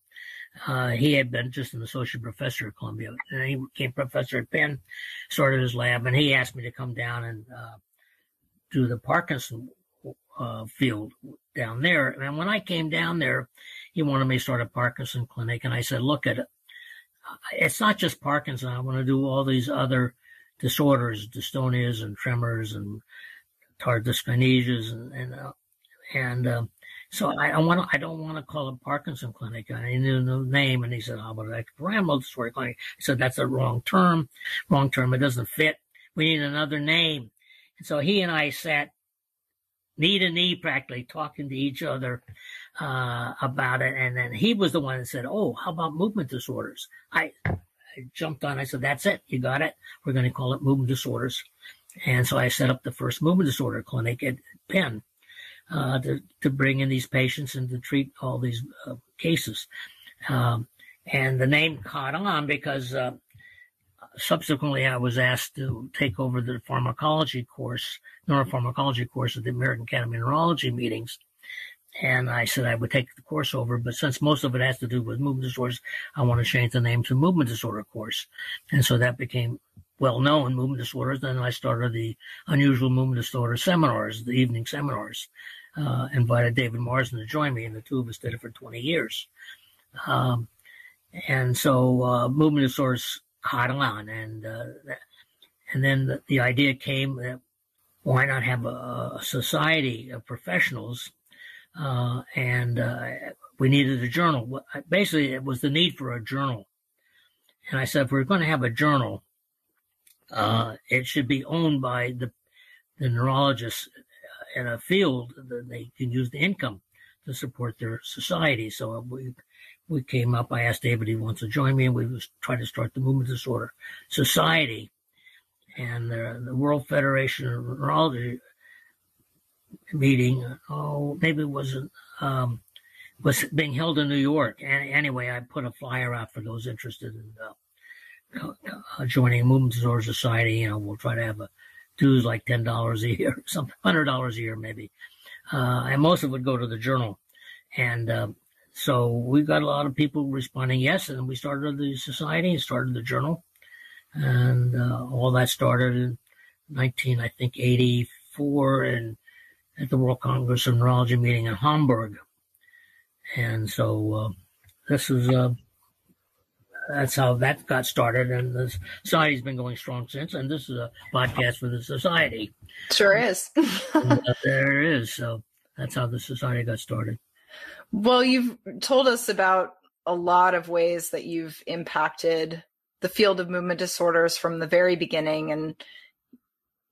Uh, he had been just an associate professor at Columbia, and he became professor at Penn, started his lab, and he asked me to come down and uh, do the Parkinson uh, field down there. And when I came down there, he wanted me to start a Parkinson clinic, and I said, "Look at it. It's not just Parkinson. I want to do all these other disorders, dystonias and tremors and tardive dyskinesias and and, uh, and um, so I, I want I don't want to call it Parkinson Clinic. I knew the name, and he said, "How about a pyramidal disorder clinic?" I said, "That's a wrong term. Wrong term. It doesn't fit. We need another name." And so he and I sat knee to knee, practically talking to each other uh, about it. And then he was the one that said, "Oh, how about movement disorders?" I, I jumped on. I said, "That's it. You got it. We're going to call it movement disorders." And so I set up the first movement disorder clinic at Penn uh, to to bring in these patients and to treat all these uh, cases. Um, and the name caught on because uh, subsequently I was asked to take over the pharmacology course, neuropharmacology course at the American Academy of Neurology meetings. And I said I would take the course over, but since most of it has to do with movement disorders, I want to change the name to movement disorder course. And so that became well known movement disorders. Then I started the unusual movement disorder seminars, the evening seminars. Uh, invited David Marsden to join me, and the two of us did it for 20 years. Um, and so uh, movement disorders caught on, and uh, and then the, the, idea came that why not have a, a society of professionals, uh, and uh, we needed a journal. Basically, it was the need for a journal, and I said if we're going to have a journal, uh, it should be owned by the the neurologists in a field that they can use the income to support their society. So we we came up. I asked David he wants to join me, and we was trying to start the Movement Disorder Society. And the, the World Federation of Neurology meeting, oh, maybe it wasn't, um, was being held in New York. And anyway, I put a flyer out for those interested in uh, uh, joining Movement Disorder Society. You know, we'll try to have a dues like ten dollars a year, some hundred dollars a year maybe, uh, and most of it would go to the journal. And uh, so we got a lot of people responding yes, and we started the society and started the journal, and uh, all that started in 19, I think, 84, and at the World Congress of Neurology meeting in Hamburg, and so uh, this is uh, that's how that got started, and the society's been going strong since. And this is a podcast for the society. Sure is. and, uh, there it is. So that's how the society got started. Well, you've told us about a lot of ways that you've impacted the field of movement disorders from the very beginning and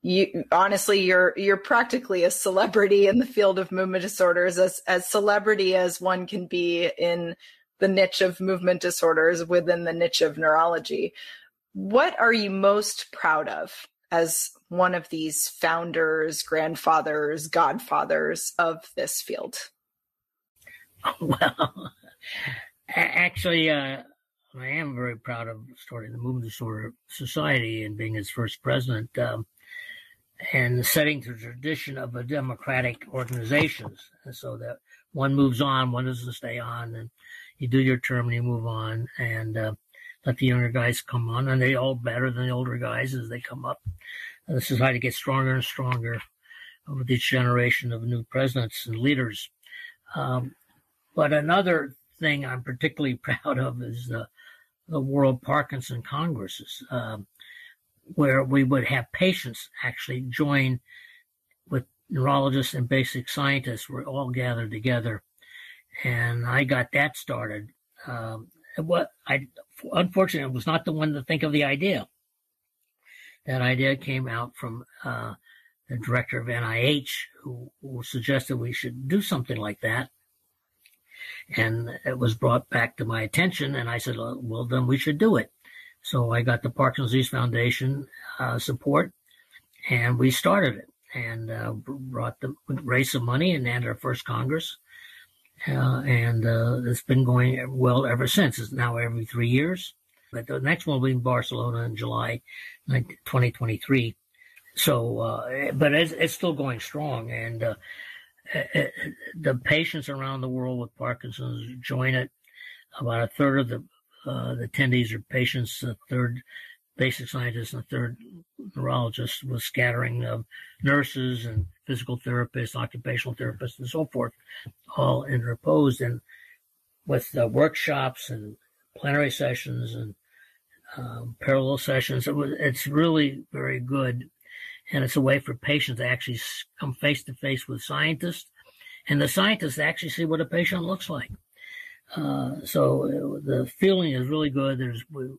you honestly you're you're practically a celebrity in the field of movement disorders as as celebrity as one can be in the niche of movement disorders within the niche of neurology. What are you most proud of as one of these founders grandfathers godfathers of this field Well, actually, uh, I am very proud of starting the Movement Disorder Society and being its first president um, and setting the tradition of a democratic organizations. So that one moves on, one doesn't stay on, and you do your term and you move on and uh, let the younger guys come on, and they all better than the older guys as they come up. And the society gets stronger and stronger with each generation of new presidents and leaders. Um, but another thing I'm particularly proud of is the, the World Parkinson Congresses, um, where we would have patients actually join with neurologists and basic scientists. We're all gathered together, and I got that started. Um, what I unfortunately was not the one to think of the idea. That idea came out from uh, the director of NIH, who, who suggested we should do something like that and it was brought back to my attention and I said, well, then we should do it. So I got the Parkinson's Disease Foundation uh, support, and we started it and uh, brought the raised some money and had our first Congress. Uh, and uh, it's been going well ever since. It's now every three years. But the next one will be in Barcelona in July 2023. So, uh, but it's, it's, still going strong. And uh, the patients around the world with Parkinson's join it. About a third of the uh, the attendees are patients, a third basic scientists, and a third neurologists, with scattering of nurses and physical therapists, occupational therapists, and so forth, all interposed. And with the workshops and plenary sessions and um, parallel sessions, it was, it's really very good. And it's a way for patients to actually come face to face with scientists, and the scientists actually see what a patient looks like. Uh, so uh, the feeling is really good. There's we,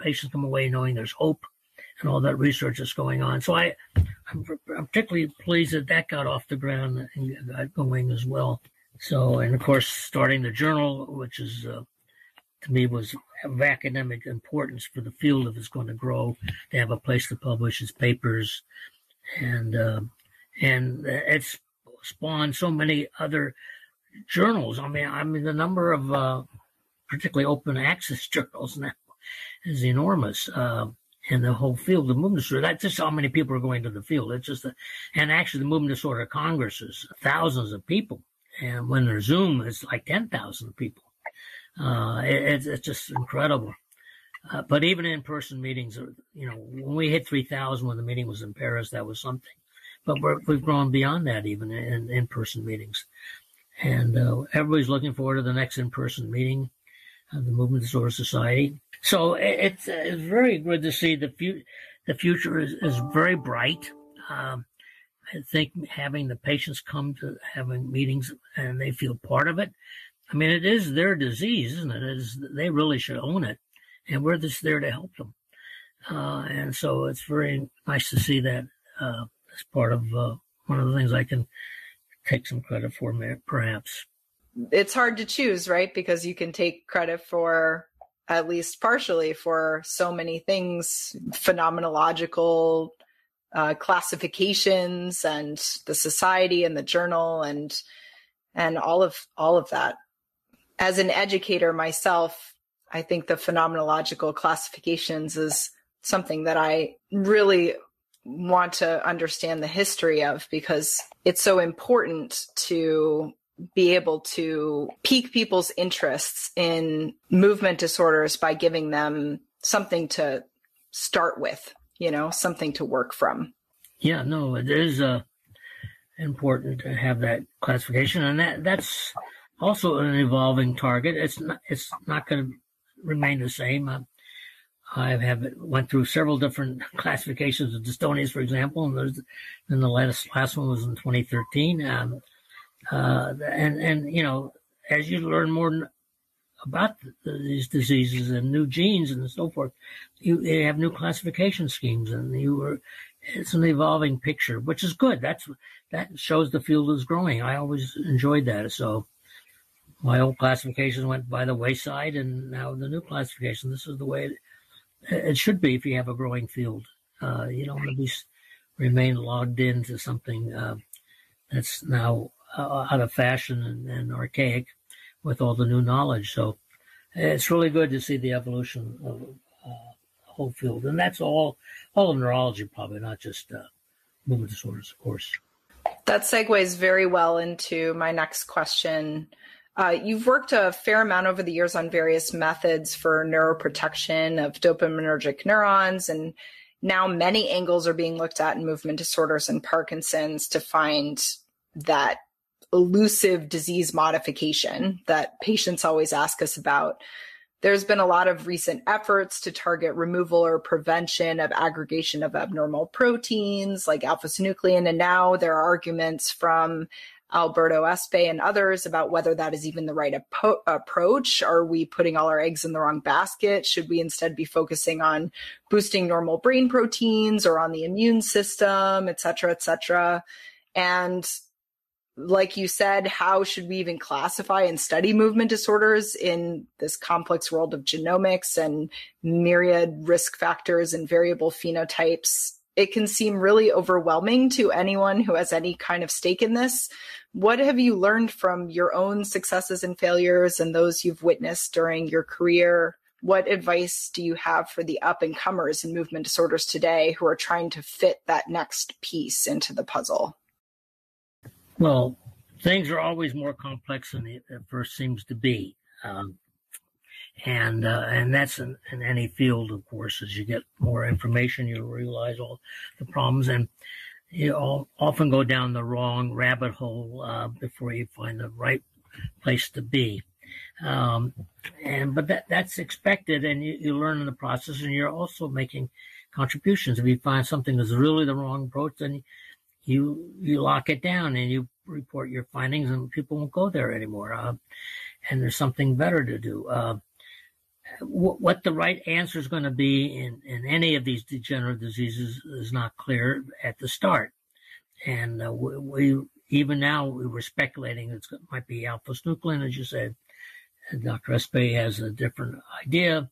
patients come away knowing there's hope and all that research is going on. So I, I'm, I'm particularly pleased that that got off the ground and got going as well. So, and of course, starting the journal, which is uh, to me was of academic importance for the field if it's going to grow, to have a place to publish its papers, and uh, and it's spawned so many other journals. I mean, I mean the number of uh, particularly open access journals now is enormous. Uh, in the whole field of movement disorder. That's just how many people are going to the field. It's just, a, and actually the movement disorder congresses, thousands of people. And when they're Zoom, it's like 10,000 people. Uh, it, it's, just incredible. Uh, but even in person meetings, you know, when we hit 3,000 when the meeting was in Paris, that was something. But we have grown beyond that even in in person meetings. And uh, everybody's looking forward to the next in person meeting of the Movement Disorder Society. So it's, it's very good to see the, fu- the future is, is very bright. Um, I think having the patients come to having meetings and they feel part of it. I mean, it is their disease, isn't it? it is, they really should own it, and we're just there to help them. Uh, and so it's very nice to see that uh, as part of uh, one of the things I can take some credit for, perhaps. It's hard to choose, right? Because you can take credit for at least partially for so many things, phenomenological uh, classifications and the society and the journal and and all of all of that as an educator myself, I think the phenomenological classifications is something that I really want to understand the history of because it's so important to be able to pique people's interests in movement disorders by giving them something to start with, you know, something to work from. Yeah, no, it is uh, important to have that classification, and that that's also an evolving target. It's not, it's not going to remain the same. I have went through several different classifications of dystonias, for example, and there's, and the last last one was in 2013. Um, uh, and and you know, as you learn more about the, these diseases and new genes and so forth, you, you have new classification schemes, and you are it's an evolving picture, which is good. That's that shows the field is growing. I always enjoyed that. So my old classification went by the wayside, and now the new classification. This is the way it, it should be if you have a growing field. Uh, you don't want to be remain logged into something uh, that's now uh, out of fashion and, and, archaic with all the new knowledge. So it's really good to see the evolution of uh, whole field, and that's all all of neurology, probably not just uh, movement disorders, of course. That segues very well into my next question uh, you've worked a fair amount over the years on various methods for neuroprotection of dopaminergic neurons, and now many angles are being looked at in movement disorders and Parkinson's to find that elusive disease modification that patients always ask us about. There's been a lot of recent efforts to target removal or prevention of aggregation of abnormal proteins like alpha synuclein. And now there are arguments from Alberto Espay and others about whether that is even the right apo- approach. Are we putting all our eggs in the wrong basket? Should we instead be focusing on boosting normal brain proteins or on the immune system, et cetera, et cetera? And like you said, how should we even classify and study movement disorders in this complex world of genomics and myriad risk factors and variable phenotypes? It can seem really overwhelming to anyone who has any kind of stake in this. What have you learned from your own successes and failures and those you've witnessed during your career? What advice do you have for the up and comers in movement disorders today who are trying to fit that next piece into the puzzle? Well, things are always more complex than it first seems to be. Um, and uh, and that's in, in, any field, of course. As you get more information, you realize all the problems, and you all, often go down the wrong rabbit hole uh, before you find the right place to be. Um, and but that that's expected, and you, you learn in the process, and you're also making contributions. If you find something is really the wrong approach, then you you lock it down and you report your findings, and people won't go there anymore. Uh, and there's something better to do. Uh, what the right answer is going to be in, in any of these degenerative diseases is not clear at the start. And uh, we, we, even now we were speculating it might be alpha-synuclein, as you said. And Dr. Espay has a different idea.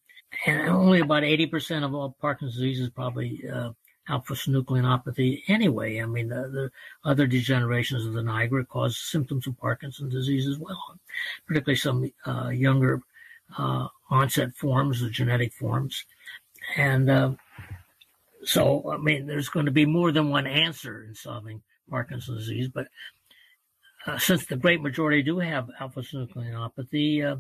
And only about 80% of all Parkinson's diseases probably uh, alpha-synucleinopathy anyway. I mean, the, the, other degenerations of the nigra cause symptoms of Parkinson's disease as well, particularly some uh, younger uh, onset forms, the genetic forms. And uh, so, I mean, there's going to be more than one answer in solving Parkinson's disease, but uh, since the great majority do have alpha-synucleinopathy, uh,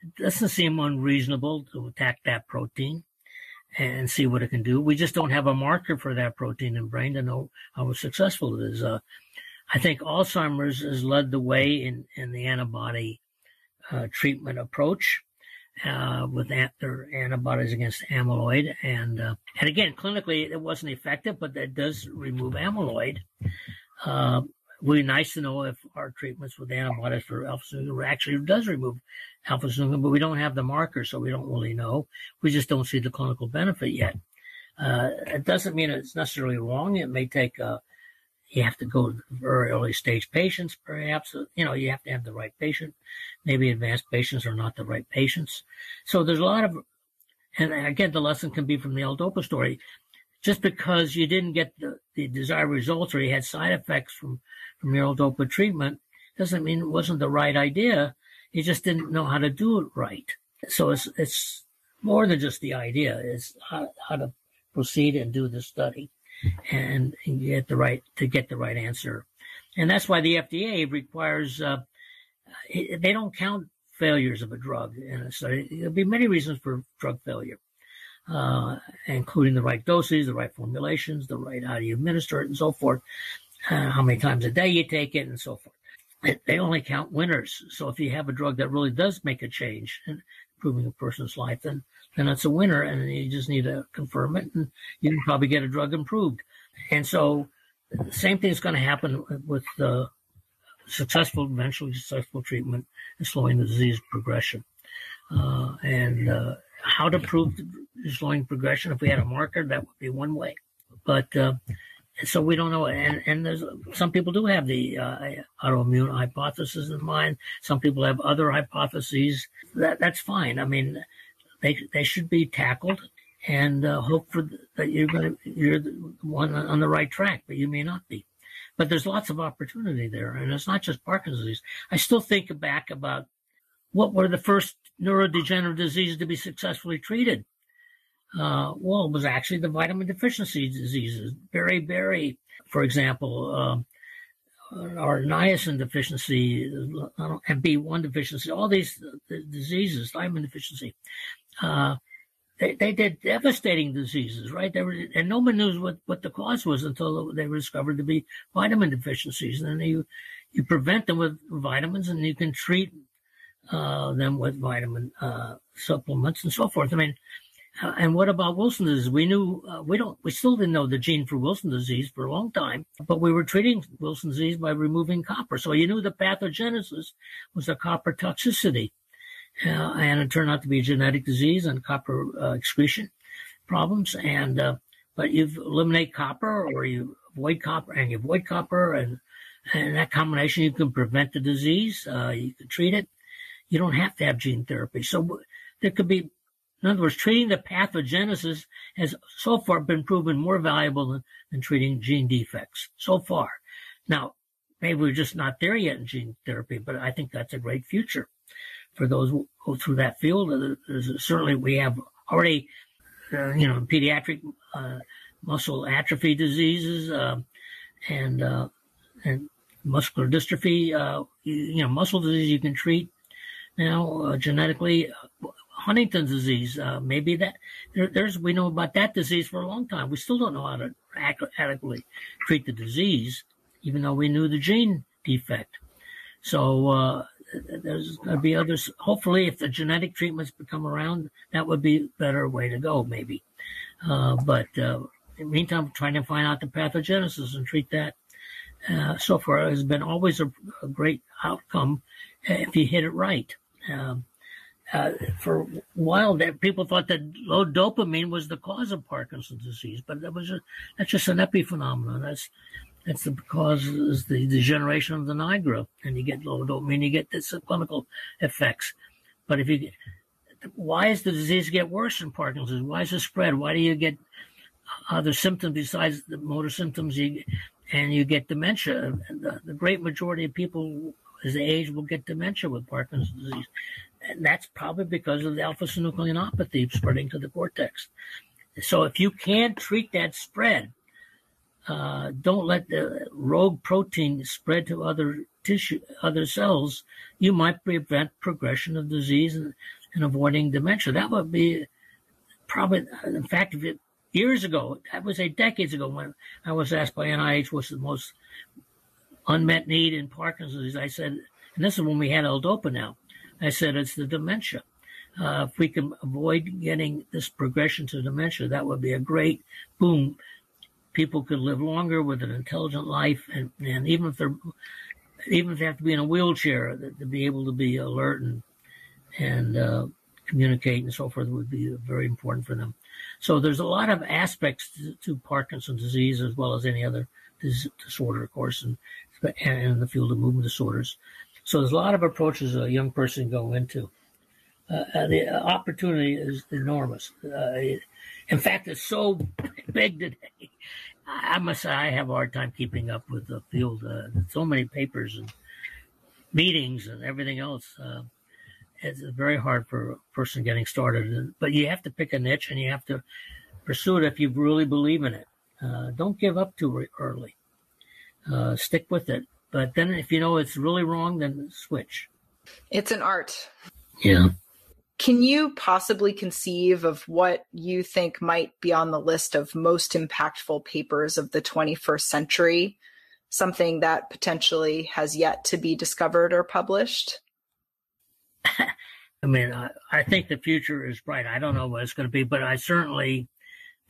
it doesn't seem unreasonable to attack that protein and see what it can do. We just don't have a marker for that protein in brain to know how successful it is. Uh, I think Alzheimer's has led the way in, in the antibody uh, treatment approach uh, with their antibodies against amyloid. And uh, and again, clinically, it wasn't effective, but that does remove amyloid. Uh, would be nice to know if our treatments with antibodies for alpha-synuclein actually does remove alpha-synuclein, but we don't have the marker, so we don't really know. We just don't see the clinical benefit yet. Uh, it doesn't mean it's necessarily wrong. It may take, uh, you have to go to very early stage patients, perhaps. You know, you have to have the right patient. Maybe advanced patients are not the right patients. So there's a lot of, and again, the lesson can be from the L-DOPA story. Just because you didn't get the, the desired results or you had side effects from from your L-DOPA treatment doesn't mean it wasn't the right idea. You just didn't know how to do it right. So it's it's more than just the idea. It's how, how to proceed and do the study, and, get the right to get the right answer. And that's why the FDA requires uh, they don't count failures of a drug in a study. There'll be many reasons for drug failure, uh, including the right doses, the right formulations, the right how you administer it, and so forth uh, how many times a day you take it, and so forth. They only count winners. So if you have a drug that really does make a change in improving a person's life, then then it's a winner, and you just need to confirm it, and you can probably get a drug improved. And so, the same thing is going to happen with the successful, eventually successful treatment and slowing the disease progression. Uh, and uh, how to prove slowing progression? If we had a marker, that would be one way. But uh, so we don't know. And, and there's some people do have the uh, autoimmune hypothesis in mind. Some people have other hypotheses. That that's fine. I mean, they they should be tackled and uh, hope for that you're going you're the one on the right track, but you may not be. But there's lots of opportunity there, and it's not just Parkinson's disease. I still think back about what were the first neurodegenerative diseases to be successfully treated uh, well, it was actually the vitamin deficiency diseases. Beriberi, for example, um, or niacin deficiency, and B1 deficiency, all these uh, diseases, vitamin deficiency, uh, they, they did devastating diseases, right? Were, and no one knew what, what the cause was until they were discovered to be vitamin deficiencies. And then you, you prevent them with vitamins and you can treat, uh, them with vitamin, uh, supplements and so forth. I mean, uh, and what about Wilson disease? We knew uh, we don't we still didn't know the gene for Wilson disease for a long time, but we were treating Wilson disease by removing copper. So you knew the pathogenesis was a copper toxicity, and it turned out to be a genetic disease and copper uh, excretion problems. And uh, but you eliminate copper or you avoid copper and you avoid copper and And that combination, you can prevent the disease, uh, you can treat it. You don't have to have gene therapy. So there could be, in other words, treating the pathogenesis has so far been proven more valuable than, than treating gene defects so far. Now, maybe we're just not there yet in gene therapy, but I think that's a great future for those who go through that field. Certainly, we have already, uh, you know, pediatric uh, muscle atrophy diseases uh, and uh, and muscular dystrophy. Uh, you, you, know, muscle disease you can treat now uh, genetically. Huntington's disease, maybe that there, there's we know about that disease for a long time. We still don't know how to adequately treat the disease, even though we knew the gene defect. So there's going to be others. Hopefully, if the genetic treatments become around, that would be a better way to go, maybe. Uh, but uh, in the meantime, trying to find out the pathogenesis and treat that. Uh, so far, has been always a, a, great outcome if you hit it right. Um, uh, for a while, that people thought that low dopamine was the cause of Parkinson's disease, but that was a, that's just an epiphenomenon. That's that's the cause is the degeneration of the nigra, and you get low dopamine, you get the clinical effects. But if you get, why does the disease get worse in Parkinson's? Why is it spread? Why do you get other symptoms besides the motor symptoms? You and you get dementia. The, the great majority of people as they age will get dementia with Parkinson's disease, and that's probably because of the alpha-synucleinopathy spreading to the cortex. So if you can't treat that spread, uh, don't let the rogue protein spread to other tissue, other cells. You might prevent progression of disease and, and avoiding dementia. That would be probably, in fact, it, years ago, that was a decades ago when I was asked by NIH what's the most unmet need in Parkinson's disease. I said, and this is when we had L-DOPA now. I said it's the dementia. Uh, if we can avoid getting this progression to dementia, that would be a great boom people could live longer with an intelligent life, and, and even if they're even if they have to be in a wheelchair, to be able to be alert and and uh, communicate and so forth would be very important for them. So there's a lot of aspects to, to Parkinson's disease as well as any other dis- disorder, of course, and, and in the field of movement disorders. So there's a lot of approaches a young person can go into. Uh, the opportunity is enormous. Uh, in fact, it's so big today I must say I have a hard time keeping up with the field. Uh, so many papers and meetings and everything else. Uh, it's very hard for a person getting started. But you have to pick a niche and you have to pursue it if you really believe in it. Uh, don't give up too early. Uh, stick with it. But then if you know it's really wrong, then switch. It's an art. Yeah. Can you possibly conceive of what you think might be on the list of most impactful papers of the 21st century? Something that potentially has yet to be discovered or published? I mean, I, I, think the future is bright. I don't know what it's going to be, but I certainly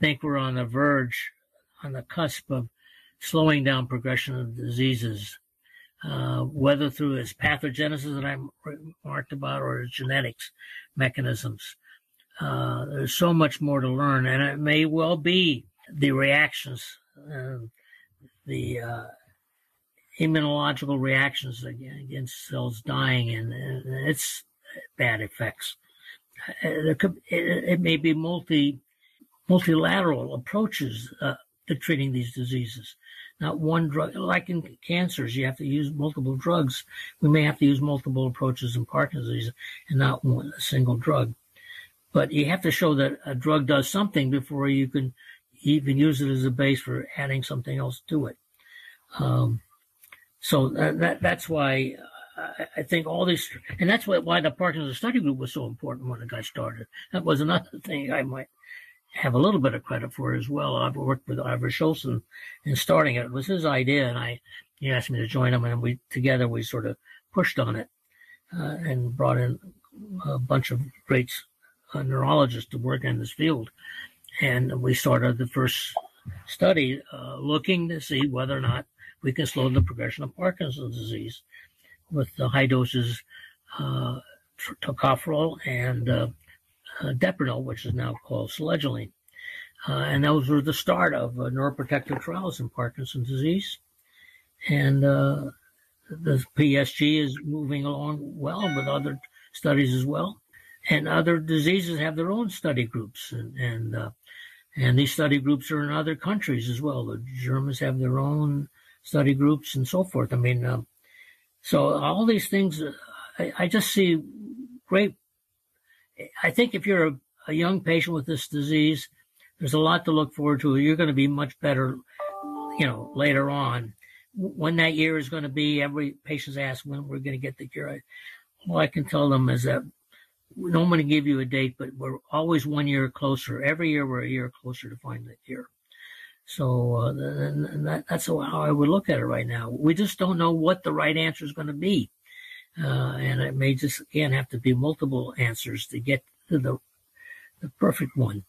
think we're on the verge, on the cusp of slowing down progression of diseases uh, whether through its pathogenesis that I remarked about or genetics mechanisms. Uh, there's so much more to learn, and it may well be the reactions, uh, the uh, immunological reactions against cells dying and, and its bad effects. Uh, could, it, it, may be multi multilateral approaches uh, to treating these diseases not one drug. Like in cancers, you have to use multiple drugs. We may have to use multiple approaches in Parkinson's disease and not one a single drug. But you have to show that a drug does something before you can even use it as a base for adding something else to it. Um, so that, that, that's why I think all these, and that's why, why the Parkinson's study group was so important when it got started. That was another thing I might have a little bit of credit for as well. I've worked with Ira Shoulson in starting it. It was his idea, and I he asked me to join him, and we together we sort of pushed on it uh, and brought in a bunch of great uh, neurologists to work in this field, and we started the first study uh, looking to see whether or not we can slow the progression of Parkinson's disease with the high doses uh, tocopherol and uh, which is now called selegiline. Uh, and those were the start of uh, neuroprotective trials in Parkinson's disease. and uh, the PSG is moving along well with other studies as well, and other diseases have their own study groups, and and, and these study groups are in other countries as well. The Germans have their own study groups and so forth. I mean, um, so all these things, I, I, just see great. I think if you're a, a young patient with this disease, there's a lot to look forward to. You're going to be much better, you know, later on. When that year is going to be, every patient's asked when we're going to get the cure. All I can tell them is that we don't want to give you a date, but we're always one year closer. Every year we're a year closer to find the cure. So uh, and that, that's how I would look at it right now. We just don't know what the right answer is going to be, and it may just again have to be multiple answers to get to the the perfect one.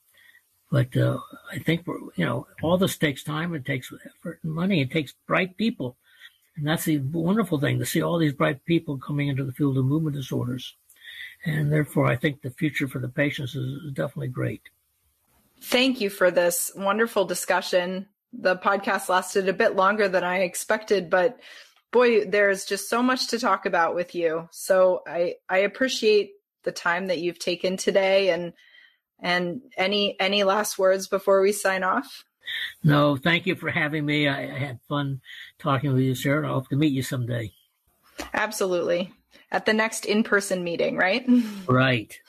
But uh, I think we're, you know all this takes time. It takes effort and money. It takes bright people, and that's the wonderful thing to see all these bright people coming into the field of movement disorders. And therefore, I think the future for the patients is definitely great. Thank you for this wonderful discussion. The podcast lasted a bit longer than I expected, but boy, there's just so much to talk about with you. So I I appreciate the time that you've taken today and and any any last words before we sign off? No, thank you for having me. I, I had fun talking with you, sir. I hope to meet you someday. Absolutely. At the next in person meeting, right? Right.